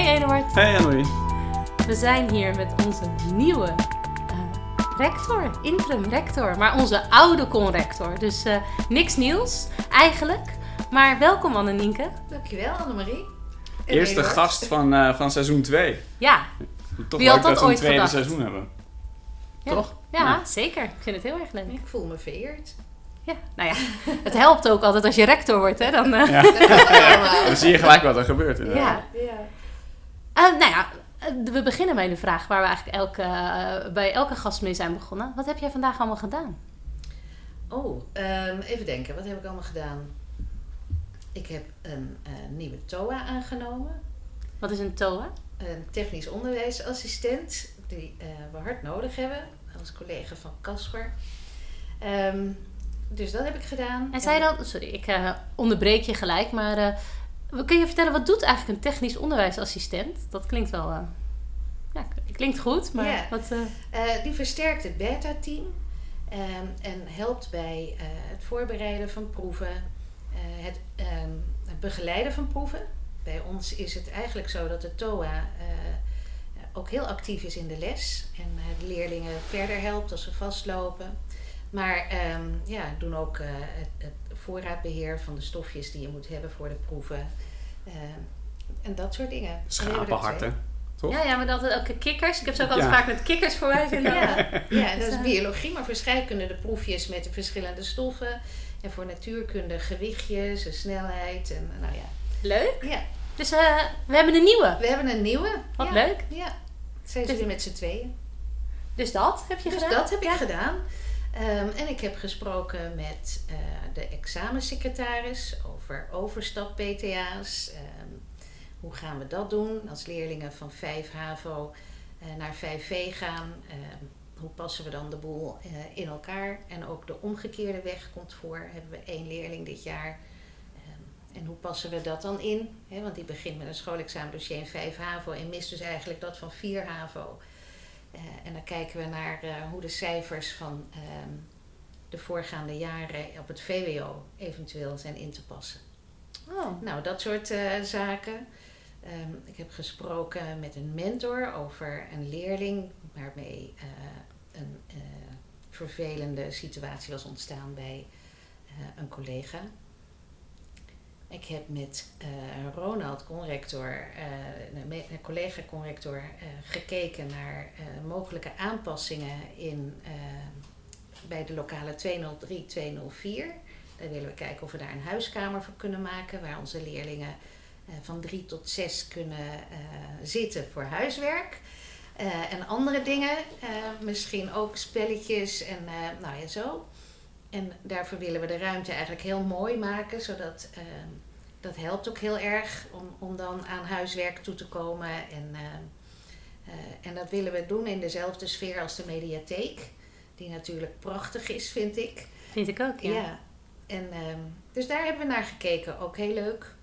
Hey Eduard. Hey Annelie. We zijn hier met onze nieuwe uh, rector, interim rector, maar onze oude conrector. Dus uh, niks nieuws eigenlijk. Maar welkom Annenienke. Dankjewel Annemarie. Eerste gast van, uh, van seizoen 2. Ja. Toch Wie leuk had dat dat we een ooit tweede gedacht? seizoen hebben. Ja. Toch? Ja, Ja. zeker. Ik vind het heel erg leuk. Ik voel me vereerd. Ja, nou ja, het helpt ook altijd als je rector wordt, hè? Dan, uh, Ja. Dan zie je gelijk wat er gebeurt. inderdaad. ja. Uh, nou ja, uh, we beginnen bij de vraag waar we eigenlijk elke, uh, bij elke gast mee zijn begonnen. Wat heb jij vandaag allemaal gedaan? Oh, ehm, even denken. Wat heb ik allemaal gedaan? Ik heb een eh, nieuwe TOA aangenomen. Wat is een TOA? Een technisch onderwijsassistent die eh, we hard nodig hebben. Als collega van Casper. Ehm, dus dat heb ik gedaan. En zei je dan, sorry, ik uh, onderbreek je gelijk, maar kun je vertellen wat doet eigenlijk een technisch onderwijsassistent? Dat klinkt wel, uh, ja, klinkt goed, maar Ja. wat... Uh, die versterkt het beta-team um, en helpt bij het voorbereiden van proeven, uh, het, um, het, begeleiden van proeven. Bij ons is het eigenlijk zo dat de TOA ook heel actief is in de les en de leerlingen verder helpt als ze vastlopen. Maar um, ja, doen ook het, het, voorraadbeheer van de stofjes die je moet hebben voor de proeven. en dat soort dingen. Schapenharten. Toch? Ja, ja, maar dat ook kikkers. Ik heb ze ook altijd Ja. vaak met kikkers voorbij zien. Ja, ja, dat is Dus, biologie, maar voor scheikunde de proefjes met de verschillende stoffen. En voor natuurkunde gewichtjes en snelheid. En, nou ja. Leuk. ja, Dus uh, we hebben een nieuwe. we hebben een nieuwe. Wat ja, leuk. Ja, zijn ze Dus- weer met z'n tweeën. Dus dat heb je Dus gedaan? dat heb Ja. ik gedaan. Ehm, en ik heb gesproken met eh, de examensecretaris over overstap PTA's. Ehm, hoe gaan we dat doen als leerlingen van 5 HAVO eh, naar 5V gaan? Ehm, hoe passen we dan de boel eh, in elkaar? En ook de omgekeerde weg komt voor. Hebben we één leerling dit jaar. En hoe passen we dat dan in? Want die begint met een schoolexamendossier in 5 HAVO en mist dus eigenlijk dat van 4 HAVO. Uh, en dan kijken we naar uh, hoe de cijfers van uh, de voorgaande jaren op het VWO eventueel zijn in te passen. Oh. Nou, dat soort uh, zaken. Um, ik heb gesproken met een mentor over een leerling waarmee uh, een vervelende situatie was ontstaan bij uh, een collega. Ik heb met uh, Ronald, conrector, uh, een collega-conrector, uh, gekeken naar mogelijke aanpassingen in, bij de lokale 203-204. Daar willen we kijken of we daar een huiskamer voor kunnen maken, waar onze leerlingen van 3 tot 6 kunnen zitten voor huiswerk. en andere dingen, misschien ook spelletjes en nou ja, zo. En daarvoor willen we de ruimte eigenlijk heel mooi maken, zodat uh, dat helpt ook heel erg om, om dan aan huiswerk toe te komen. En, uh, uh, en dat willen we doen in dezelfde sfeer als de mediatheek, die natuurlijk prachtig is, vind ik. Vind ik ook, ja. ja. En, um, dus daar hebben we naar gekeken, ook heel leuk.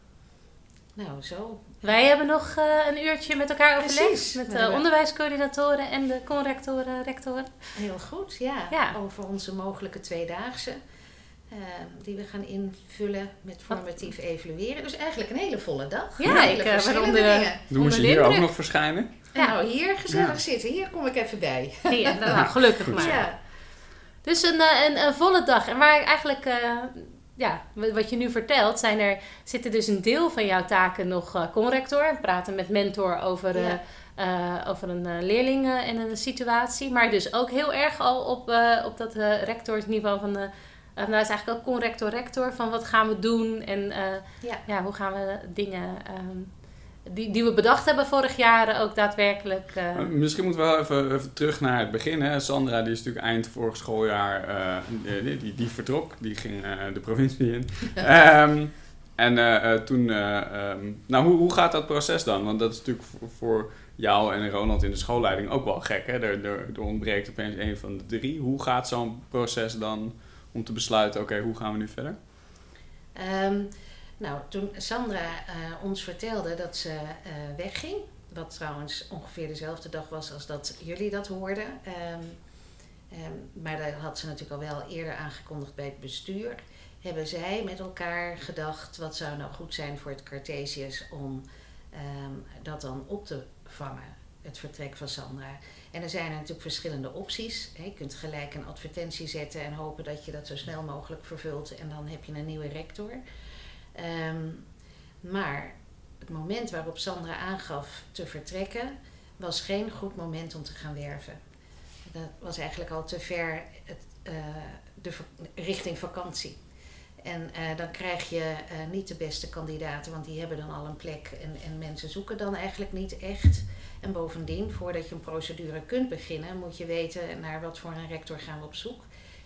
Nou, zo. Wij hebben nog uh, een uurtje met elkaar overlegd. Precies. Met We de onderwijscoördinatoren en de conrectoren, rectoren. Heel goed, ja. Ja. Over onze mogelijke tweedaagse. eh, die we gaan invullen met formatief evalueren. Dus eigenlijk een hele volle dag. Ja, hele ik, eh, verschillende waaronder- dingen. Doen we Onder ze hier ook nog verschijnen? Ja. Nou, hier gezellig Ja. zitten. Hier kom ik even bij. Ja, nou, gelukkig Goed maar. Dus een, eh, een, een volle dag. En waar ik eigenlijk, eh, ja, wat je nu vertelt, zijn er, zitten dus een deel van jouw taken nog eh conrector. Praten met mentor over, eh, Ja. eh, over een leerling en een situatie. Maar dus ook heel erg al op, op dat rectorsniveau van de... nou, is eigenlijk ook conrector-rector van wat gaan we doen en Ja. ja, hoe gaan we dingen ehm, die, die we bedacht hebben vorig jaar ook daadwerkelijk... eh, Misschien moeten we wel even, even terug naar het begin. Hè. Sandra die is natuurlijk eind vorig schooljaar, eh, die, die, die vertrok, die ging eh, de provincie in. Ehm, en eh, eh, toen, eh, ehm, nou hoe, hoe gaat dat proces dan? Want dat is natuurlijk voor, voor jou en Ronald in de schoolleiding ook wel gek. Hè? Er, er, er ontbreekt opeens een van de drie. Hoe gaat zo'n proces dan om te besluiten, oké, hoe gaan we nu verder? Ehm, nou, toen Sandra eh, ons vertelde dat ze eh, wegging, wat trouwens ongeveer dezelfde dag was als dat jullie dat hoorden. ehm, ehm, maar dat had ze natuurlijk al wel eerder aangekondigd bij het bestuur. Hebben zij met elkaar gedacht, wat zou nou goed zijn voor het Cartesius om ehm, dat dan op te vangen, het vertrek van Sandra. En er zijn natuurlijk verschillende opties. Je kunt gelijk een advertentie zetten en hopen dat je dat zo snel mogelijk vervult en dan heb je een nieuwe rector. Ehm, maar het moment waarop Sandra aangaf te vertrekken, was geen goed moment om te gaan werven. Dat was eigenlijk al te ver het, uh, de, richting vakantie. En uh, dan krijg je uh, niet de beste kandidaten, want die hebben dan al een plek en, en mensen zoeken dan eigenlijk niet echt. En bovendien, voordat je een procedure kunt beginnen, moet je weten naar wat voor een rector gaan we op zoek.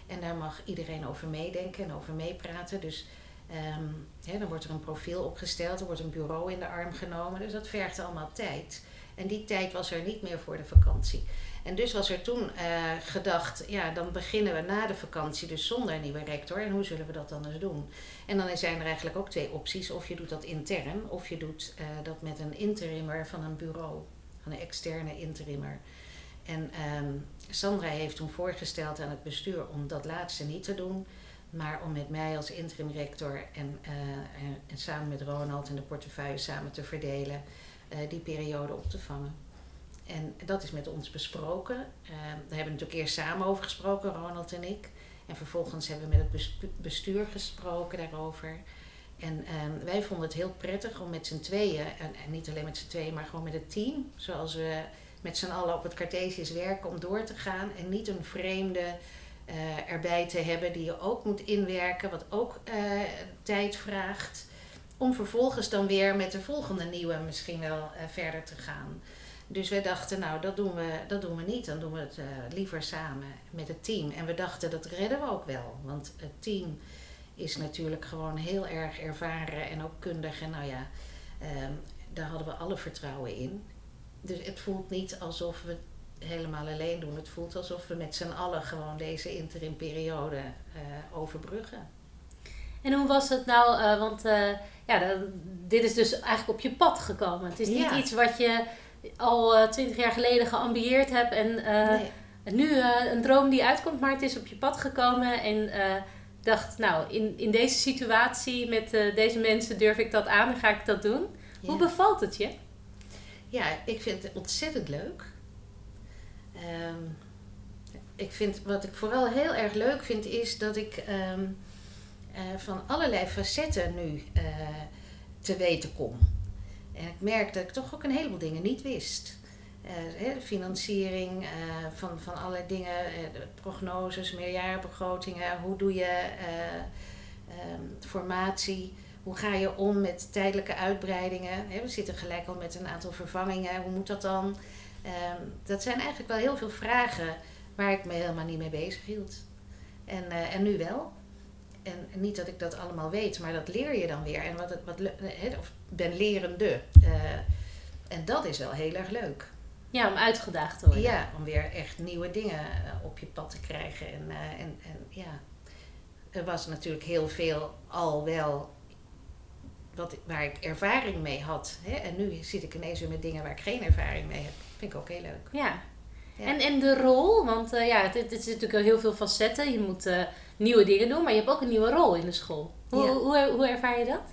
En daar mag iedereen over meedenken en over meepraten. Dus um, dan wordt er een profiel opgesteld, er wordt een bureau in de arm genomen. Dus dat vergt allemaal tijd. En die tijd was er niet meer voor de vakantie. En dus was er toen uh, gedacht, ja, dan beginnen we na de vakantie dus zonder een nieuwe rector. En hoe zullen we dat dan eens doen? En dan zijn er eigenlijk ook twee opties. Of je doet dat intern, of je doet uh, dat met een interimmer van een bureau. Van een externe interimmer. En um, Sandra heeft toen voorgesteld aan het bestuur om dat laatste niet te doen. Maar om met mij als interim rector en, uh, en, en, samen met Ronald en de portefeuille samen te verdelen, die periode op te vangen. En dat is met ons besproken. Uh, daar hebben we natuurlijk eerst samen over gesproken, Ronald en ik. En vervolgens hebben we met het bestuur gesproken daarover. En uh, wij vonden het heel prettig om met z'n tweeën, en, en, niet alleen met z'n tweeën, maar gewoon met het team, zoals we met z'n allen op het Cartesisch werken, om door te gaan. En niet een vreemde uh, erbij te hebben die je ook moet inwerken, wat ook tijd vraagt. Om vervolgens dan weer met de volgende nieuwe misschien wel verder te gaan. Dus wij dachten, nou, dat doen we, dat doen we niet. Dan doen we het liever samen met het team. En we dachten, dat redden we ook wel. Want het team is natuurlijk gewoon heel erg ervaren en ook kundig. En nou ja, um, daar hadden we alle vertrouwen in. Dus het voelt niet alsof we helemaal alleen doen. Het voelt alsof we met z'n allen gewoon deze interimperiode uh, overbruggen. En hoe was het nou? Uh, want ja, dat, dit is dus eigenlijk op je pad gekomen. Het is niet ja. iets wat je al twintig jaar geleden geambieerd heb en nee. nu een droom die uitkomt, maar het is op je pad gekomen en dacht, nou, in, in deze situatie met deze mensen durf ik dat aan en ga ik dat doen. Ja. Hoe bevalt het je? Ja, ik vind het ontzettend leuk. Um, ik vind, wat ik vooral heel erg leuk vind, is dat ik um, van allerlei facetten nu te weten kom. En ik merk dat ik toch ook een heleboel dingen niet wist. De financiering van, van allerlei dingen, prognoses, meerjarenbegrotingen, hoe doe je um, formatie, hoe ga je om met tijdelijke uitbreidingen. we zitten gelijk al met een aantal vervangingen, hoe moet dat dan? Um, dat zijn eigenlijk wel heel veel vragen waar ik me helemaal niet mee bezig hield. En, en nu wel. En, en, niet dat ik dat allemaal weet, maar dat leer je dan weer. En wat, wat, of ben lerende. Uh, en dat is wel heel erg leuk. Ja, om uitgedaagd te worden. Ja, om weer echt nieuwe dingen uh, op je pad te krijgen. En, uh, en, en ja, er was natuurlijk heel veel al wel wat, waar ik ervaring mee had. Hè? En nu zit ik ineens weer met dingen waar ik geen ervaring mee heb. Vind ik ook heel leuk. Ja. ja. En, en de rol, want uh, ja, het, het is natuurlijk heel veel facetten. Je moet nieuwe dingen doen, maar je hebt ook een nieuwe rol in de school. Hoe, ja. hoe, hoe ervaar je dat?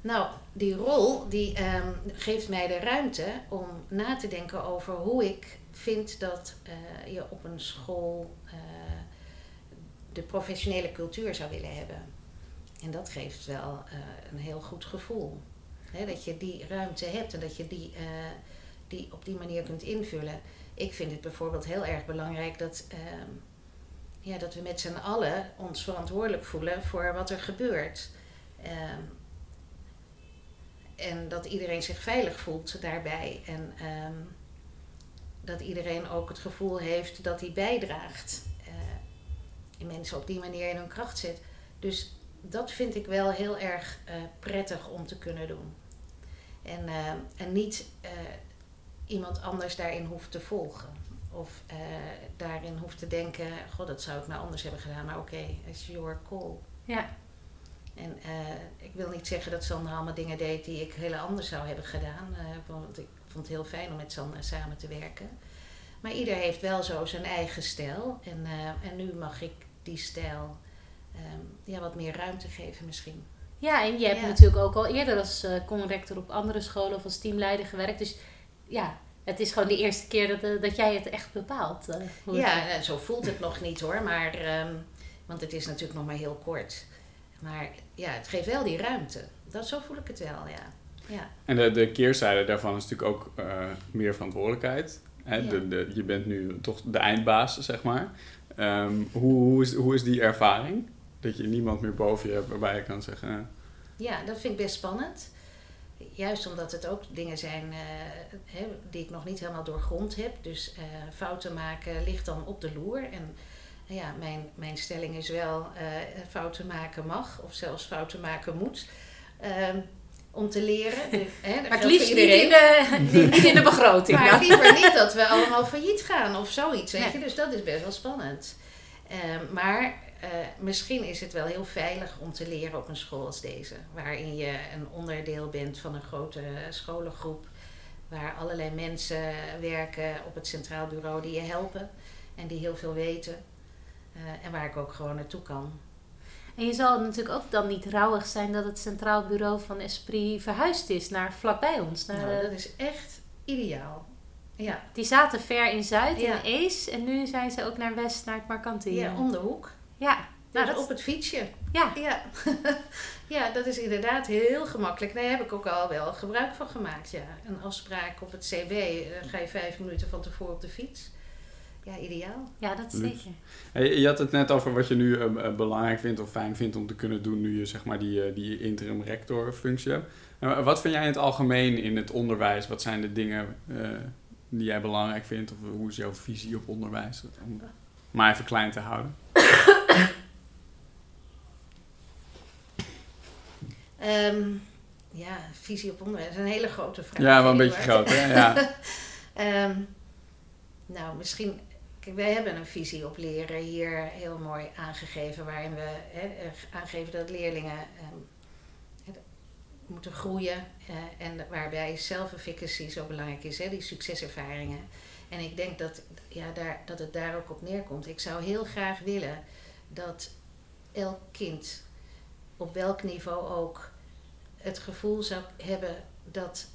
Nou, die rol die um, geeft mij de ruimte om na te denken over hoe ik vind dat uh, je op een school de professionele cultuur zou willen hebben. En dat geeft wel uh, een heel goed gevoel. Dat je die ruimte hebt en dat je die, die op die manier kunt invullen. Ik vind het bijvoorbeeld heel erg belangrijk dat, ehm, ja, dat we met z'n allen ons verantwoordelijk voelen voor wat er gebeurt. Um, en dat iedereen zich veilig voelt daarbij. En um, dat iedereen ook het gevoel heeft dat hij bijdraagt. Uh, mensen op die manier in hun kracht zet. Dus dat vind ik wel heel erg uh, prettig om te kunnen doen. En, uh, en niet iemand anders daarin hoeft te volgen. Of daarin hoeft te denken, god dat zou ik nou anders hebben gedaan. Maar oké, okay, it's your call. Ja. En ik wil niet zeggen dat Sandra allemaal dingen deed die ik heel anders zou hebben gedaan. Want ik vond het heel fijn om met Sandra samen te werken. Maar ieder heeft wel zo zijn eigen stijl. En, en nu mag ik die stijl um, ja, wat meer ruimte geven misschien. Ja, en je hebt Ja. natuurlijk ook al eerder als uh, conrector op andere scholen of als teamleider gewerkt. Dus ja, het is gewoon de eerste keer dat, eh, dat jij het echt bepaalt. eh, Ja, en zo voelt het nog niet hoor, maar, ehm, want het is natuurlijk nog maar heel kort. Maar ja, het geeft wel die ruimte. Dat, zo voel ik het wel, ja. ja. En de, de keerzijde daarvan is natuurlijk ook eh, meer verantwoordelijkheid. Hè? Ja. De, de, je bent nu toch de eindbaas, zeg maar. Ehm, hoe, hoe, is, hoe is die ervaring? Dat je niemand meer boven je hebt waarbij je kan zeggen... eh, Ja, dat vind ik best spannend. Juist omdat het ook dingen zijn eh, hè, die ik nog niet helemaal doorgrond heb. Dus eh, fouten maken ligt dan op de loer. En ja, mijn, mijn stelling is wel, eh, fouten maken mag of zelfs fouten maken moet. Ehm, om te leren. Dus, hè, Maar het liefst niet in, iedereen. de, niet in de begroting. Maar liever niet dat we allemaal failliet gaan of zoiets, weet Nee. je. Dus dat is best wel spannend. Ehm, maar eh, misschien is het wel heel veilig om te leren op een school als deze. Waarin je een onderdeel bent van een grote scholengroep. Waar allerlei mensen werken op het Centraal Bureau die je helpen. En die heel veel weten. Eh, en waar ik ook gewoon naartoe kan. En je zal natuurlijk ook dan niet rouwig zijn dat het Centraal Bureau van Esprit verhuisd is naar vlakbij ons. Naar, Nou, dat is echt ideaal. Ja, Die zaten ver in Zuid, Ja. in Ees. En nu zijn ze ook naar West, naar het Marcanti. ja om de hoek. Ja, nou, Dus dat, op het fietsje. ja. Ja. ja, dat is inderdaad heel gemakkelijk. Daar heb ik ook al wel gebruik van gemaakt. Ja. Een afspraak op het CB, dan ga je vijf minuten van tevoren op de fiets. Ja, ideaal. ja, dat zeker. Hey, je had het net over wat je nu eh, eh, belangrijk vindt of fijn vindt om te kunnen doen nu je zeg maar, die, eh, die interim rector functie hebt. Wat vind jij in het algemeen in het onderwijs? Wat zijn de dingen eh, die jij belangrijk vindt? Of hoe is jouw visie op onderwijs? Om maar even klein te houden. Ehm, ja, visie op onderwijs. Is een hele grote vraag. Ja, wel een beetje groot, hè? Ja. Ehm, nou, misschien. Kijk, wij hebben een visie op leren hier heel mooi aangegeven, waarin we hè, eh, aangeven dat leerlingen ehm, moeten groeien eh, en waarbij self-efficacy zo belangrijk is, hè, die succeservaringen. En ik denk dat, ja, daar, dat het daar ook op neerkomt. Ik zou heel graag willen dat elk kind, op welk niveau ook, het gevoel zou hebben dat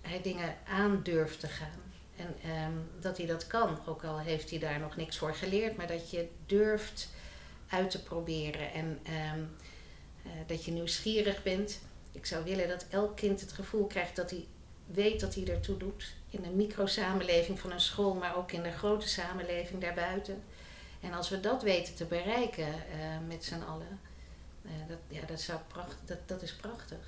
hij dingen aandurft te gaan. En ehm, dat hij dat kan, ook al heeft hij daar nog niks voor geleerd, maar dat je durft uit te proberen en ehm, eh, dat je nieuwsgierig bent. Ik zou willen dat elk kind het gevoel krijgt dat hij weet dat hij ertoe doet. In de microsamenleving van een school, maar ook in de grote samenleving daarbuiten. En als we dat weten te bereiken eh, met z'n allen, dat, ja, dat, zou pracht, dat, dat is prachtig.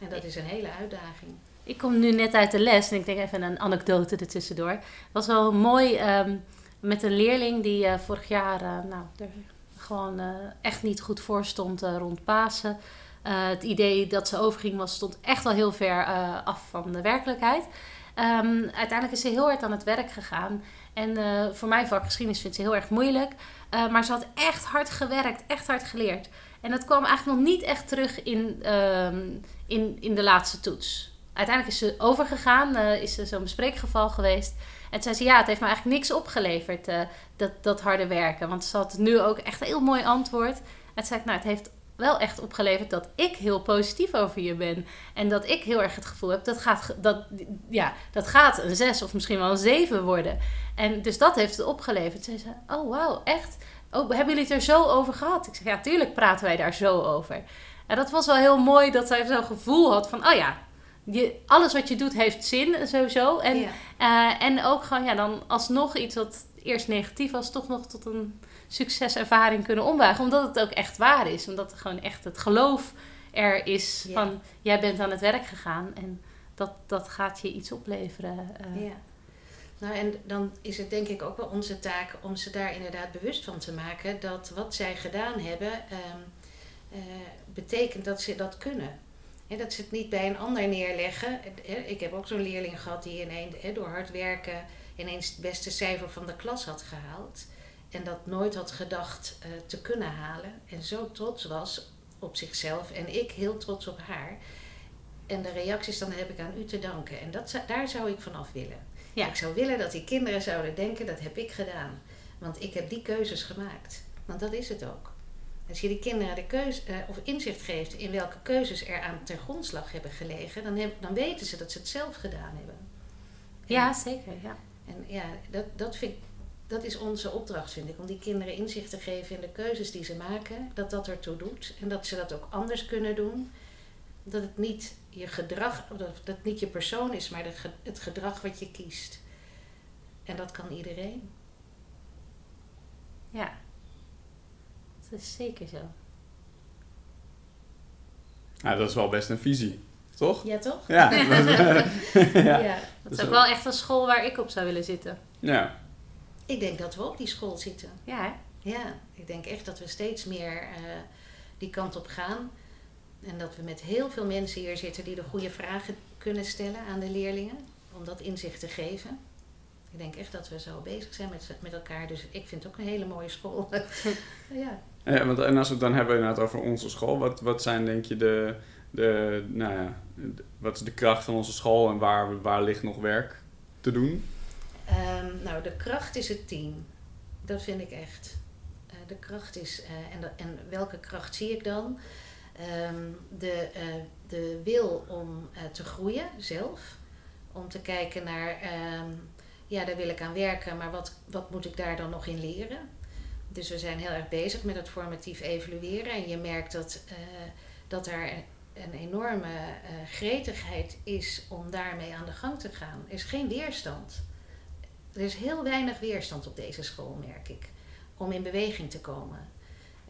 En dat is een hele uitdaging. Ik kom nu net uit de les en ik denk even een anekdote ertussendoor. Het was wel mooi ehm, met een leerling die eh, vorig jaar eh, nou, er gewoon eh, echt niet goed voor stond eh, rond Pasen. Eh, het idee dat ze overging was, stond echt wel heel ver eh, af van de werkelijkheid. Ehm, uiteindelijk is ze heel hard aan het werk gegaan. En eh, voor mijn vak geschiedenis vindt ze heel erg moeilijk. Eh, maar ze had echt hard gewerkt, echt hard geleerd. En dat kwam eigenlijk nog niet echt terug in, ehm, in, in de laatste toets. Uiteindelijk is ze overgegaan, eh, is er zo'n bespreekgeval geweest. En zei ze, ja, het heeft me eigenlijk niks opgeleverd, eh, dat, dat harde werken. Want ze had nu ook echt een heel mooi antwoord. En zei ik, nou, het heeft wel echt opgeleverd dat ik heel positief over je ben. En dat ik heel erg het gevoel heb, dat gaat, dat, ja, dat gaat een zes of misschien wel een zeven worden. En dus dat heeft het opgeleverd. Toen zei ze, oh wauw, echt? Oh, hebben jullie het er zo over gehad? Ik zeg, ja, tuurlijk praten wij daar zo over. En dat was wel heel mooi dat zij zo'n gevoel had van, oh ja, je, alles wat je doet heeft zin sowieso. En, ja. eh, en ook gewoon, ja, dan alsnog iets wat eerst negatief was, toch nog tot een succeservaring kunnen ombuigen. Omdat het ook echt waar is. Omdat er gewoon echt het geloof er is Ja. van, jij bent aan het werk gegaan en dat, dat gaat je iets opleveren. eh. Ja. Nou, en dan is het denk ik ook wel onze taak om ze daar inderdaad bewust van te maken dat wat zij gedaan hebben, ehm, eh, betekent dat ze dat kunnen. Hè, dat ze het niet bij een ander neerleggen. Ik heb ook zo'n leerling gehad die ineens door hard werken ineens het beste cijfer van de klas had gehaald. En dat nooit had gedacht eh, te kunnen halen. En zo trots was op zichzelf en ik heel trots op haar. En de reacties dan heb ik aan u te danken. En dat, daar zou ik vanaf willen. Ja. Ik zou willen dat die kinderen zouden denken, dat heb ik gedaan. Want ik heb die keuzes gemaakt. Want dat is het ook. Als je de kinderen de keuze, eh, of inzicht geeft in welke keuzes er aan ten grondslag hebben gelegen, dan, heb, dan weten ze dat ze het zelf gedaan hebben. Ja, zeker. Ja. En ja, dat, dat, vind, dat is onze opdracht, vind ik. Om die kinderen inzicht te geven in de keuzes die ze maken. Dat dat ertoe doet. En dat ze dat ook anders kunnen doen. Dat het niet je gedrag, dat dat het niet je persoon is, maar het, ge- het gedrag wat je kiest. En dat kan iedereen. ja. Dat is zeker zo. Ja, dat is wel best een visie, toch? Ja, toch? Ja, dat is- ja. ja. Dat is is ook ook- wel echt een school waar ik op zou willen zitten. ja. Ik denk dat we op die school zitten. Ja, hè? Ja, ik denk echt dat we steeds meer eh, die kant op gaan. En dat we met heel veel mensen hier zitten die de goede vragen kunnen stellen aan de leerlingen. Om dat inzicht te geven. Ik denk echt dat we zo bezig zijn met, met elkaar. Dus ik vind het ook een hele mooie school. ja. Ja, want, en als we het dan hebben inderdaad over onze school, wat, wat zijn denk je de, de, nou ja, de- wat is de kracht van onze school en waar, waar ligt nog werk te doen? Ehm, nou, de kracht is het team. Dat vind ik echt. Eh, de kracht is, eh, en, en welke kracht zie ik dan? Ehm, de, eh, de wil om eh, te groeien zelf. Om te kijken naar, ehm, ja, daar wil ik aan werken, maar wat, wat moet ik daar dan nog in leren? Dus we zijn heel erg bezig met het formatief evalueren. En je merkt dat, eh, dat er een enorme gretigheid is om daarmee aan de gang te gaan. Er is geen weerstand. Er is heel weinig weerstand op deze school, merk ik. Om in beweging te komen.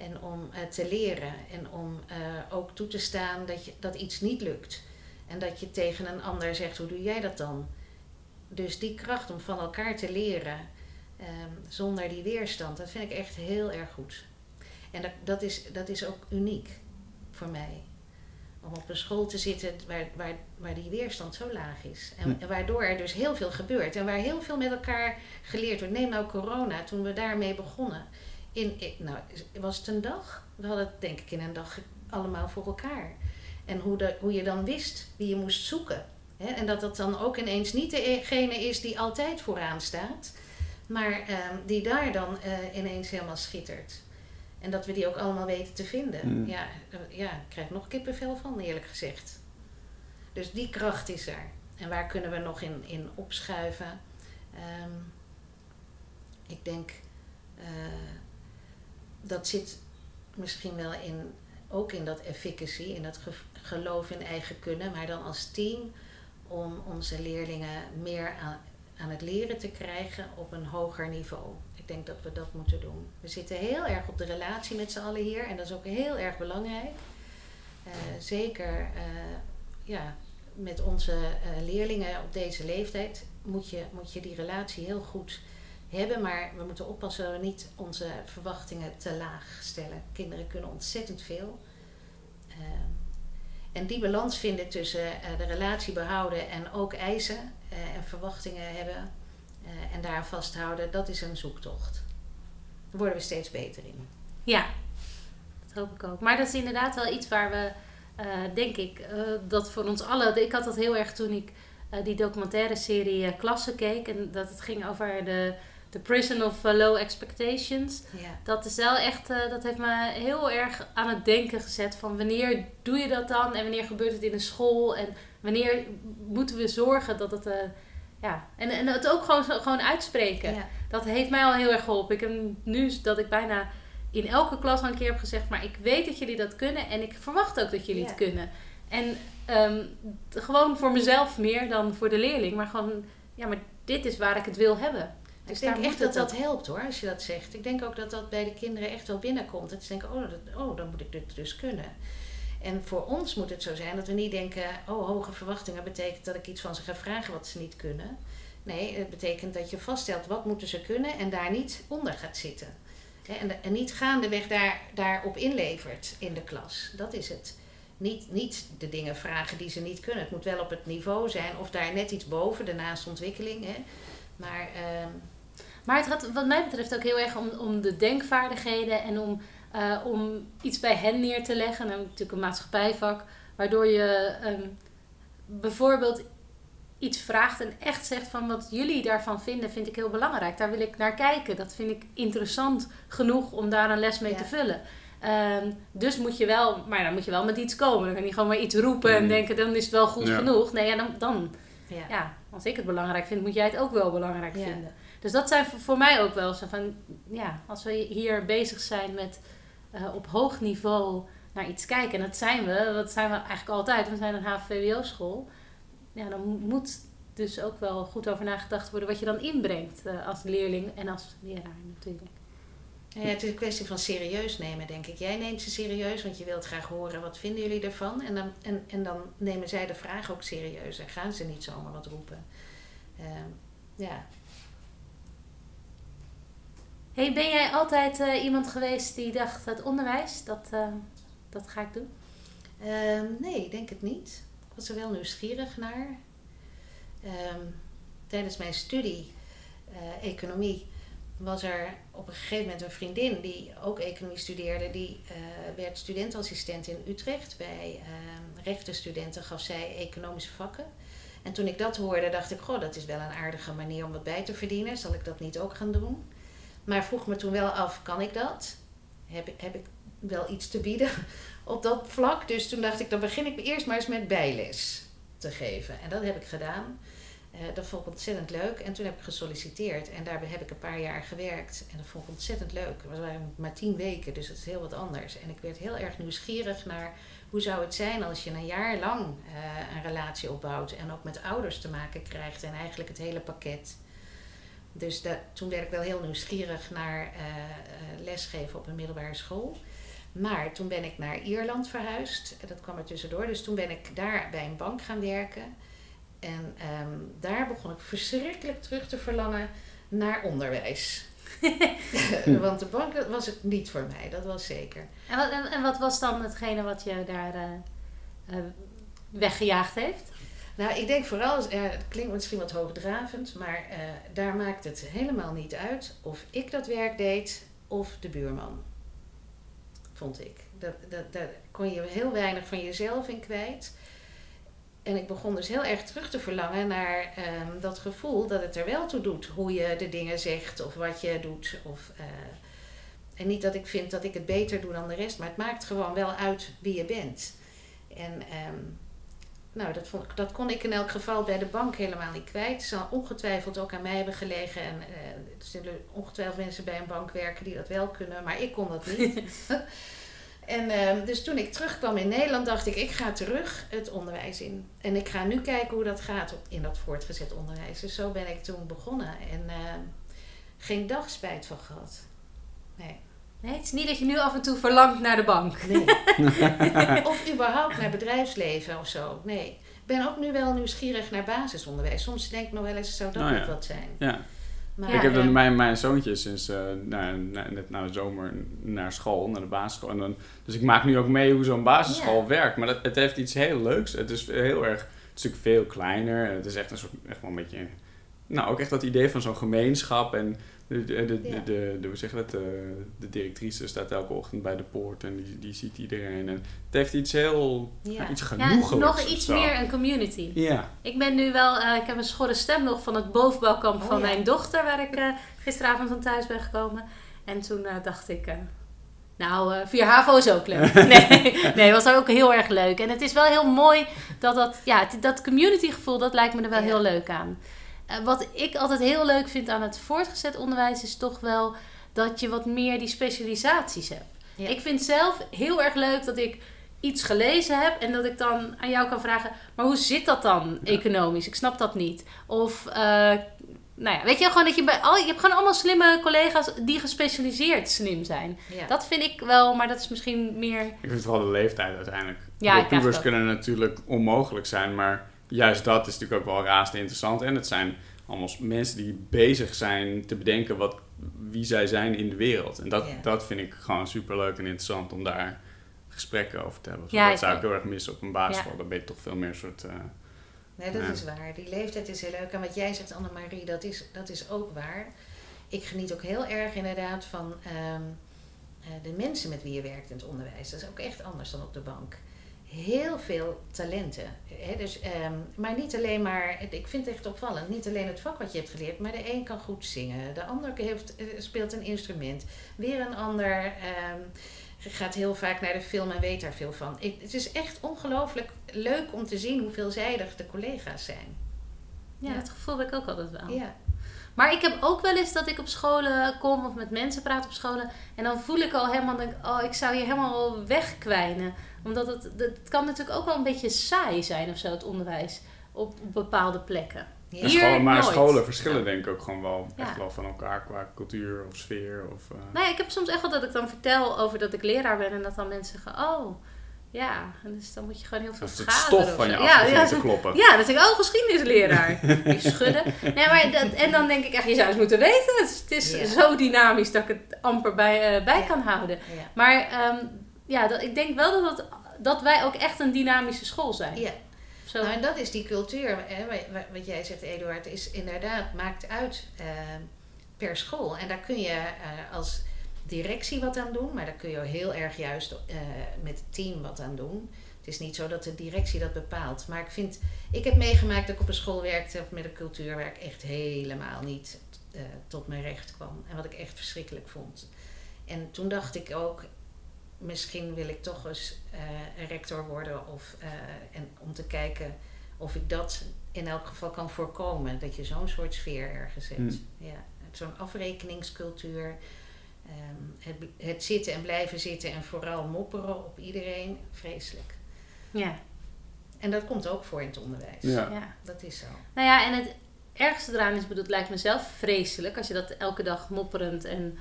En om eh, te leren. En om eh, ook toe te staan dat, je, dat iets niet lukt. En dat je tegen een ander zegt, hoe doe jij dat dan? Dus die kracht om van elkaar te leren ehm, zonder die weerstand, dat vind ik echt heel erg goed. En dat, dat, is, dat is ook uniek voor mij. Om op een school te zitten waar, waar, waar die weerstand zo laag is. En, Hm. en waardoor er dus heel veel gebeurt. En waar heel veel met elkaar geleerd wordt. Neem nou corona, toen we daarmee begonnen. In, nou, was het een dag? We hadden het denk ik in een dag allemaal voor elkaar. En hoe, de, hoe je dan wist wie je moest zoeken. Hè? En dat dat dan ook ineens niet degene is die altijd vooraan staat. Maar ehm, die daar dan eh, ineens helemaal schittert. En dat we die ook allemaal weten te vinden. Mm. Ja, eh, ja, ik krijg nog kippenvel van, eerlijk gezegd. Dus die kracht is er. En waar kunnen we nog in, in opschuiven? Ehm, ik denk, eh, dat zit misschien wel in, ook in dat efficacy, in dat ge- geloof in eigen kunnen, maar dan als team om onze leerlingen meer aan, aan het leren te krijgen op een hoger niveau. Ik denk dat we dat moeten doen. We zitten heel erg op de relatie met z'n allen hier en dat is ook heel erg belangrijk. Eh, zeker eh, ja, met onze eh, leerlingen op deze leeftijd moet je, moet je die relatie heel goed hebben, maar we moeten oppassen dat we niet onze verwachtingen te laag stellen. Kinderen kunnen ontzettend veel. Ehm, en die balans vinden tussen eh, de relatie behouden en ook eisen eh, en verwachtingen hebben eh, en daar vasthouden, dat is een zoektocht. Daar worden we steeds beter in. Ja, dat hoop ik ook. Maar dat is inderdaad wel iets waar we, eh, denk ik, eh, dat voor ons allen. Ik had dat heel erg toen ik eh, die documentaire serie eh, Klassen keek. En dat het ging over de, de Prison of eh, Low Expectations. Dat is wel echt, eh, dat heeft me heel erg aan het denken gezet van wanneer doe je dat dan en wanneer gebeurt het in een school en wanneer moeten we zorgen dat het, eh, ja, en, en het ook gewoon, gewoon uitspreken. Dat heeft mij al heel erg geholpen. Ik heb nu dat ik bijna in elke klas al een keer heb gezegd, maar ik weet dat jullie dat kunnen en ik verwacht ook dat jullie het kunnen. En ehm, gewoon voor mezelf meer dan voor de leerling, maar gewoon, ja, maar dit is waar ik het wil hebben. Dus ik denk echt dat dat helpt hoor, als je dat zegt. Ik denk ook dat dat bij de kinderen echt wel binnenkomt. Dat ze denken, oh, dat, oh dan moet ik dit dus kunnen. En voor ons moet het zo zijn dat we niet denken, oh, hoge verwachtingen betekent dat ik iets van ze ga vragen wat ze niet kunnen. Nee, het betekent dat je vaststelt wat moeten ze kunnen en daar niet onder gaat zitten. En, en niet gaandeweg daar, daarop inlevert in de klas. Dat is het. Niet, niet de dingen vragen die ze niet kunnen. Het moet wel op het niveau zijn of daar net iets boven, de naastontwikkeling. Hè. Maar ehm, Maar het gaat wat mij betreft ook heel erg om, om de denkvaardigheden en om, eh, om iets bij hen neer te leggen. Nou, natuurlijk een maatschappijvak, waardoor je ehm, bijvoorbeeld iets vraagt en echt zegt van wat jullie daarvan vinden, vind ik heel belangrijk. Daar wil ik naar kijken. Dat vind ik interessant genoeg om daar een les mee Ja. te vullen. Ehm, dus moet je wel, maar dan moet je wel met iets komen. Dan kan je gewoon maar iets roepen en Mm. denken, dan is het wel goed Ja. genoeg. Nee, ja, dan, dan, Ja. ja, als ik het belangrijk vind, moet jij het ook wel belangrijk Ja. vinden. Dus dat zijn voor, mij ook wel zo van, ja, als we hier bezig zijn met eh, op hoog niveau naar iets kijken. En dat zijn we, dat zijn we eigenlijk altijd. We zijn een HVWO-school. Ja, dan mo- moet dus ook wel goed over nagedacht worden wat je dan inbrengt eh, als leerling en als leraar natuurlijk. Ja, het is een kwestie van serieus nemen, denk ik. Jij neemt ze serieus, want je wilt graag horen wat vinden jullie ervan. En dan, en, en dan nemen zij de vraag ook serieus en gaan ze niet zomaar wat roepen. Ehm, ja. Hey, ben jij altijd eh, iemand geweest die dacht, het onderwijs, dat, eh, dat ga ik doen? Ehm, nee, denk het niet. Ik was er wel nieuwsgierig naar. Ehm, tijdens mijn studie eh, economie was er op een gegeven moment een vriendin die ook economie studeerde. Die eh, werd studentassistent in Utrecht. Bij ehm rechtenstudenten gaf zij economische vakken. En toen ik dat hoorde, dacht ik, goh, dat is wel een aardige manier om wat bij te verdienen. Zal ik dat niet ook gaan doen? Maar vroeg me toen wel af, kan ik dat? Heb ik, heb ik wel iets te bieden op dat vlak? Dus toen dacht ik, dan begin ik eerst maar eens met bijles te geven. En dat heb ik gedaan. Eh, dat vond ik ontzettend leuk. En toen heb ik gesolliciteerd. En daarbij heb ik een paar jaar gewerkt. En dat vond ik ontzettend leuk. Het waren maar tien weken, dus dat is heel wat anders. En ik werd heel erg nieuwsgierig naar hoe zou het zijn als je een jaar lang eh, een relatie opbouwt. En ook met ouders te maken krijgt. En eigenlijk het hele pakket. Dus da- toen werd ik wel heel nieuwsgierig naar eh, eh, lesgeven op een middelbare school. Maar toen ben ik naar Ierland verhuisd. Dat kwam er tussendoor. Dus toen ben ik daar bij een bank gaan werken. En ehm, daar begon ik verschrikkelijk terug te verlangen naar onderwijs. Want de bank dat was het niet voor mij, dat was zeker. En wat, en, en wat was dan hetgene wat je daar eh, weggejaagd heeft? Nou, ik denk vooral, eh, het klinkt misschien wat hoogdravend, maar eh, daar maakt het helemaal niet uit of ik dat werk deed of de buurman. Vond ik. Dat, dat, daar kon je heel weinig van jezelf in kwijt. En ik begon dus heel erg terug te verlangen naar ehm, dat gevoel dat het er wel toe doet hoe je de dingen zegt of wat je doet. Of, eh, en niet dat ik vind dat ik het beter doe dan de rest, maar het maakt gewoon wel uit wie je bent. En ehm, nou, dat, vond, dat kon ik in elk geval bij de bank helemaal niet kwijt. Het zal ongetwijfeld ook aan mij hebben gelegen. En eh, er zullen ongetwijfeld mensen bij een bank werken die dat wel kunnen, maar ik kon dat niet. en ehm, dus toen ik terugkwam in Nederland, dacht ik, ik ga terug het onderwijs in. En ik ga nu kijken hoe dat gaat in dat voortgezet onderwijs. Dus zo ben ik toen begonnen. En ehm, geen dag spijt van gehad. Nee. Nee, het is niet dat je nu af en toe verlangt naar de bank. Nee. of überhaupt naar bedrijfsleven of zo. Nee. Ik ben ook nu wel nieuwsgierig naar basisonderwijs. Soms denk ik nog wel eens, zou dat ja. niet wat zijn? Ja. Maar, ik heb dan ehm, mijn, mijn zoontje sinds eh, nou, na- net na de zomer naar school, naar de basisschool. En dan, dus ik maak nu ook mee hoe zo'n basisschool Ja. werkt. Maar dat, het heeft iets heel leuks. Het is heel erg, het is natuurlijk veel kleiner. En het is echt een soort, echt wel een beetje, nou ook echt dat idee van zo'n gemeenschap. En de, de, de, Ja. de, de, de- hoe zeg je dat, de, de directrice staat elke ochtend bij de poort en die, die ziet iedereen. En het heeft iets heel, Ja. ja, iets Ja, genoegelijks. nog iets zo. meer een community. Ja, Ik ben nu wel, eh, ik heb een schorre stem nog van het bovenbouwkamp Oh, van ja. mijn dochter, waar ik eh, gisteravond van thuis ben gekomen. En toen eh, dacht ik, eh, nou, eh via HAVO is ook leuk. Nee, nee, was ook heel erg leuk. En het is wel heel mooi dat dat, ja, dat community gevoel, dat lijkt me er wel Ja. heel leuk aan. Eh, wat ik altijd heel leuk vind aan het voortgezet onderwijs is toch wel dat je wat meer die specialisaties hebt. Ja. Ik vind zelf heel erg leuk dat ik iets gelezen heb en dat ik dan aan jou kan vragen, maar hoe zit dat dan Ja. economisch? Ik snap dat niet. Of, eh, nou ja, weet je gewoon dat je bij al, je hebt gewoon allemaal slimme collega's die gespecialiseerd slim zijn. ja. Dat vind ik wel, maar dat is misschien meer. ik vind vooral de leeftijd uiteindelijk. Ja, pubers kunnen natuurlijk onmogelijk zijn, maar juist dat is natuurlijk ook wel razend interessant. En het zijn allemaal mensen die bezig zijn te bedenken wat, wie zij zijn in de wereld. En dat, Ja. dat vind ik gewoon super leuk en interessant om daar gesprekken over te hebben. Ja, dat zou ik heel erg missen op een basisschool. Dan ben je toch veel meer een soort... eh, Nee, dat Ja. is waar. Die leeftijd is heel leuk. En wat jij zegt, Annemarie, dat is, dat is ook waar. Ik geniet ook heel erg inderdaad van ehm, eh, de mensen met wie je werkt in het onderwijs. Dat is ook echt anders dan op de bank. Heel veel talenten. Hè? Dus, ehm, maar niet alleen maar, ik vind het echt opvallend, niet alleen het vak wat je hebt geleerd, maar de een kan goed zingen, de ander heeft, eh, speelt een instrument, weer een ander ehm, gaat heel vaak naar de film en weet daar veel van. Ik- het is echt ongelooflijk leuk om te zien hoe veelzijdig de collega's zijn. Ja, Ja. dat gevoel heb ik ook altijd wel. Ja, Maar ik heb ook wel eens dat ik op scholen kom of met mensen praat op scholen. En dan voel ik al helemaal, denk, oh, ik zou hier helemaal wegkwijnen. Omdat het, het kan natuurlijk ook wel een beetje saai zijn of zo, het onderwijs. Op bepaalde plekken. ja. Maar nooit. scholen verschillen denk ik ook gewoon wel Ja. echt wel van elkaar qua cultuur of sfeer. Of, eh, Nou ja, ik heb soms echt wel dat ik dan vertel over dat ik leraar ben. En dat dan mensen zeggen, oh, ja. En dus dan moet je gewoon heel veel dat is het schaderen stof of van je af ja, ja, te kloppen. Ja, dan denk ik, oh, geschiedenisleraar. Die schudden. Nee, maar dat, en dan denk ik echt, je zou het moeten weten. Het is, het is Ja. zo dynamisch dat ik het amper bij, eh, bij Ja. kan houden. Ja. Maar ehm, ja, dat, ik denk wel dat, het, dat wij ook echt een dynamische school zijn. Ja. Zo. Nou, en dat is die cultuur, hè, wa- wa- wat jij zegt, Eduard, is inderdaad, maakt uit eh, per school. En daar kun je eh, als directie wat aan doen, maar daar kun je heel erg juist eh, met het team wat aan doen. Het is niet zo dat de directie dat bepaalt. Maar ik vind, ik heb meegemaakt dat ik op een school werkte of met een cultuur waar ik echt helemaal niet eh, tot mijn recht kwam. En wat ik echt verschrikkelijk vond. En toen dacht ik ook, misschien wil ik toch eens eh, een rector worden. Of, eh, en om te kijken of ik dat in elk geval kan voorkomen. Dat je zo'n soort sfeer ergens hebt. Hmm. Ja, zo'n afrekeningscultuur. Ehm, het, het zitten en blijven zitten en vooral mopperen op iedereen. Vreselijk. ja, En dat komt ook voor in het onderwijs. Ja. ja. Dat is zo. Nou ja, en het ergste eraan is, bedoel, het lijkt me zelf vreselijk als je dat elke dag mopperend en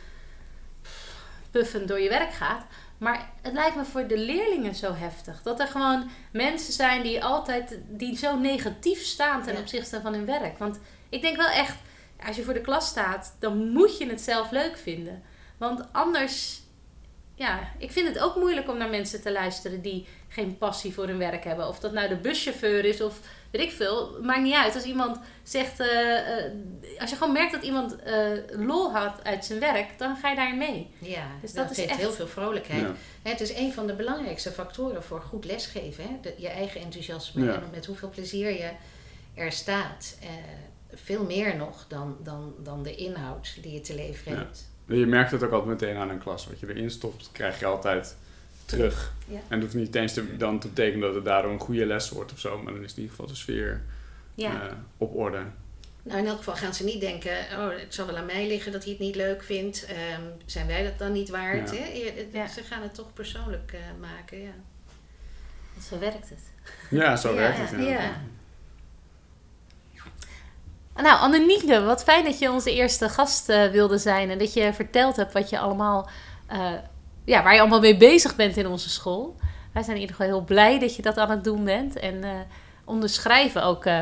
puffend door je werk gaat. Maar het lijkt me voor de leerlingen zo heftig. Dat er gewoon mensen zijn die altijd, die zo negatief staan ten Ja. opzichte van hun werk. Want ik denk wel echt, als je voor de klas staat, dan moet je het zelf leuk vinden. Want anders, ja, ik vind het ook moeilijk om naar mensen te luisteren die geen passie voor hun werk hebben. Of dat nou de buschauffeur is of weet ik veel. Maakt niet uit. Als iemand zegt, eh, eh, als je gewoon merkt dat iemand eh, lol had uit zijn werk, dan ga je daarin mee. Ja, Dus dat dat is geeft echt- heel veel vrolijkheid. Ja. Hè, Het is een van de belangrijkste factoren voor goed lesgeven. Hè? De- je eigen enthousiasme Ja. en met hoeveel plezier je er staat. Eh, veel meer nog dan, dan, dan de inhoud die je te leveren Ja. hebt. Je merkt het ook altijd meteen aan een klas. Wat je erin stopt, krijg je altijd terug. Ja. En het hoeft niet eens te, dan te betekenen dat het daardoor een goede les wordt of zo. Maar dan is in ieder geval de sfeer Ja. eh, op orde. Nou, in elk geval gaan ze niet denken, oh, het zal wel aan mij liggen dat hij het niet leuk vindt. Ehm, zijn wij dat dan niet waard? Ja. Hè? Je- het- Ja. Ze gaan het toch persoonlijk eh, maken, ja. Want zo werkt het. Ja, zo Ja, werkt het. ja. Nou, Annemieke, wat fijn dat je onze eerste gast eh, wilde zijn. En dat je verteld hebt wat je allemaal, eh, ja, waar je allemaal mee bezig bent in onze school. Wij zijn in ieder geval heel blij dat je dat aan het doen bent. En eh, onderschrijven ook. eh,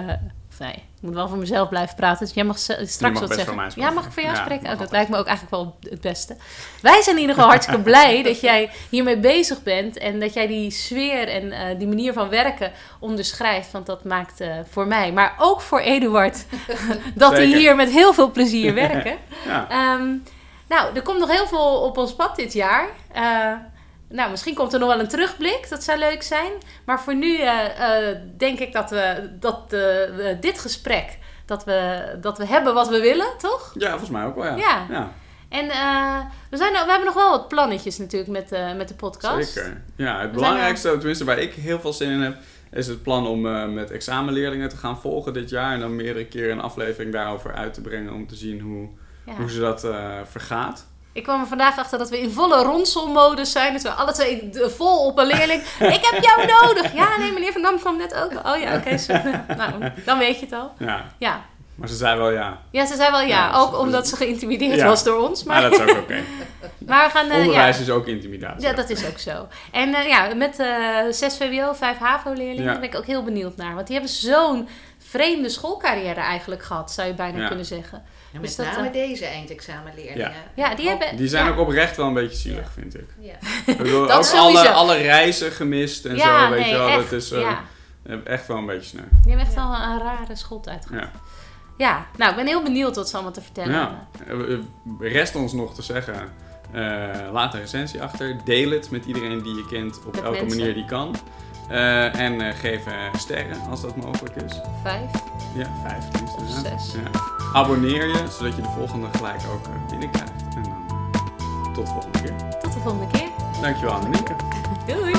nee, ik moet wel voor mezelf blijven praten. Dus jij mag straks mag wat zeggen. ja, mag ik voor jou Ja, spreken? Oh, dat altijd. lijkt me ook eigenlijk wel het beste. Wij zijn in ieder geval hartstikke blij dat jij hiermee bezig bent. En dat jij die sfeer en eh, die manier van werken onderschrijft. Want dat maakt voor mij, maar ook voor Eduard, dat hij hier met heel veel plezier werken. Ja. Ehm, nou, er komt nog heel veel op ons pad dit jaar. Eh, nou, misschien komt er nog wel een terugblik. Dat zou leuk zijn. Maar voor nu eh, eh, denk ik dat we dat we dit gesprek dat we, dat we hebben wat we willen, toch? ja, volgens mij ook wel, ja. Ja. ja En we, zijn, we hebben nog wel wat plannetjes natuurlijk met, met de podcast. zeker. Ja, het We belangrijkste, tenminste waar ik heel veel zin in heb, is het plan om met examenleerlingen te gaan volgen dit jaar. En dan meerdere keren een aflevering daarover uit te brengen om te zien hoe. Hoe ze dat eh, vergaat. Ik kwam er vandaag achter dat we in volle ronselmodus zijn. Dat we alle twee vol op een leerling. Ik heb jou nodig. Ja, nee, meneer Van Dam kwam net ook. Oh ja, oké. nou, dan weet je het al. Ja, Ja. maar ze zei wel ja. Ja, ze zei wel ja. Ja, ook dus- omdat ze geïntimideerd Ja. was door ons. Maar Maar, dat is ook oké. maar we gaan... eh, Onderwijs ja. is ook intimidatie. ja, dat is ook zo. En eh, ja, met eh 6 VWO, 5 HAVO-leerlingen Ja. ben ik ook heel benieuwd naar. Want die hebben zo'n vreemde schoolcarrière eigenlijk gehad, zou je bijna Ja. kunnen zeggen. En Dus met dat, name eh, deze eindexamenleerlingen. Ja, die hebben... Die zijn ja. ook oprecht wel een beetje zielig, vind ik. Ja. Ik bedoel, Dat ook alle, alle reizen gemist en Ja, zo, weet nee, je wel. echt. Dat is eh, ja. echt wel een beetje sneu. Die hebben echt Ja. wel een rare schooltijd gehad. Ja. Ja, nou, ik ben heel benieuwd wat ze allemaal te vertellen Ja. hebben. Eh, Rest ons nog te zeggen, eh, laat een recensie achter. Deel het met iedereen die je kent op Met elke mensen. manier die kan. Eh, en eh, geef sterren als dat mogelijk is. Vijf. Ja, vijf tenminste. Of zes. Ja. Abonneer je, zodat je de volgende gelijk ook eh, binnenkrijgt. En dan tot de volgende keer. Tot de volgende keer. Dankjewel Annemieke. Doei!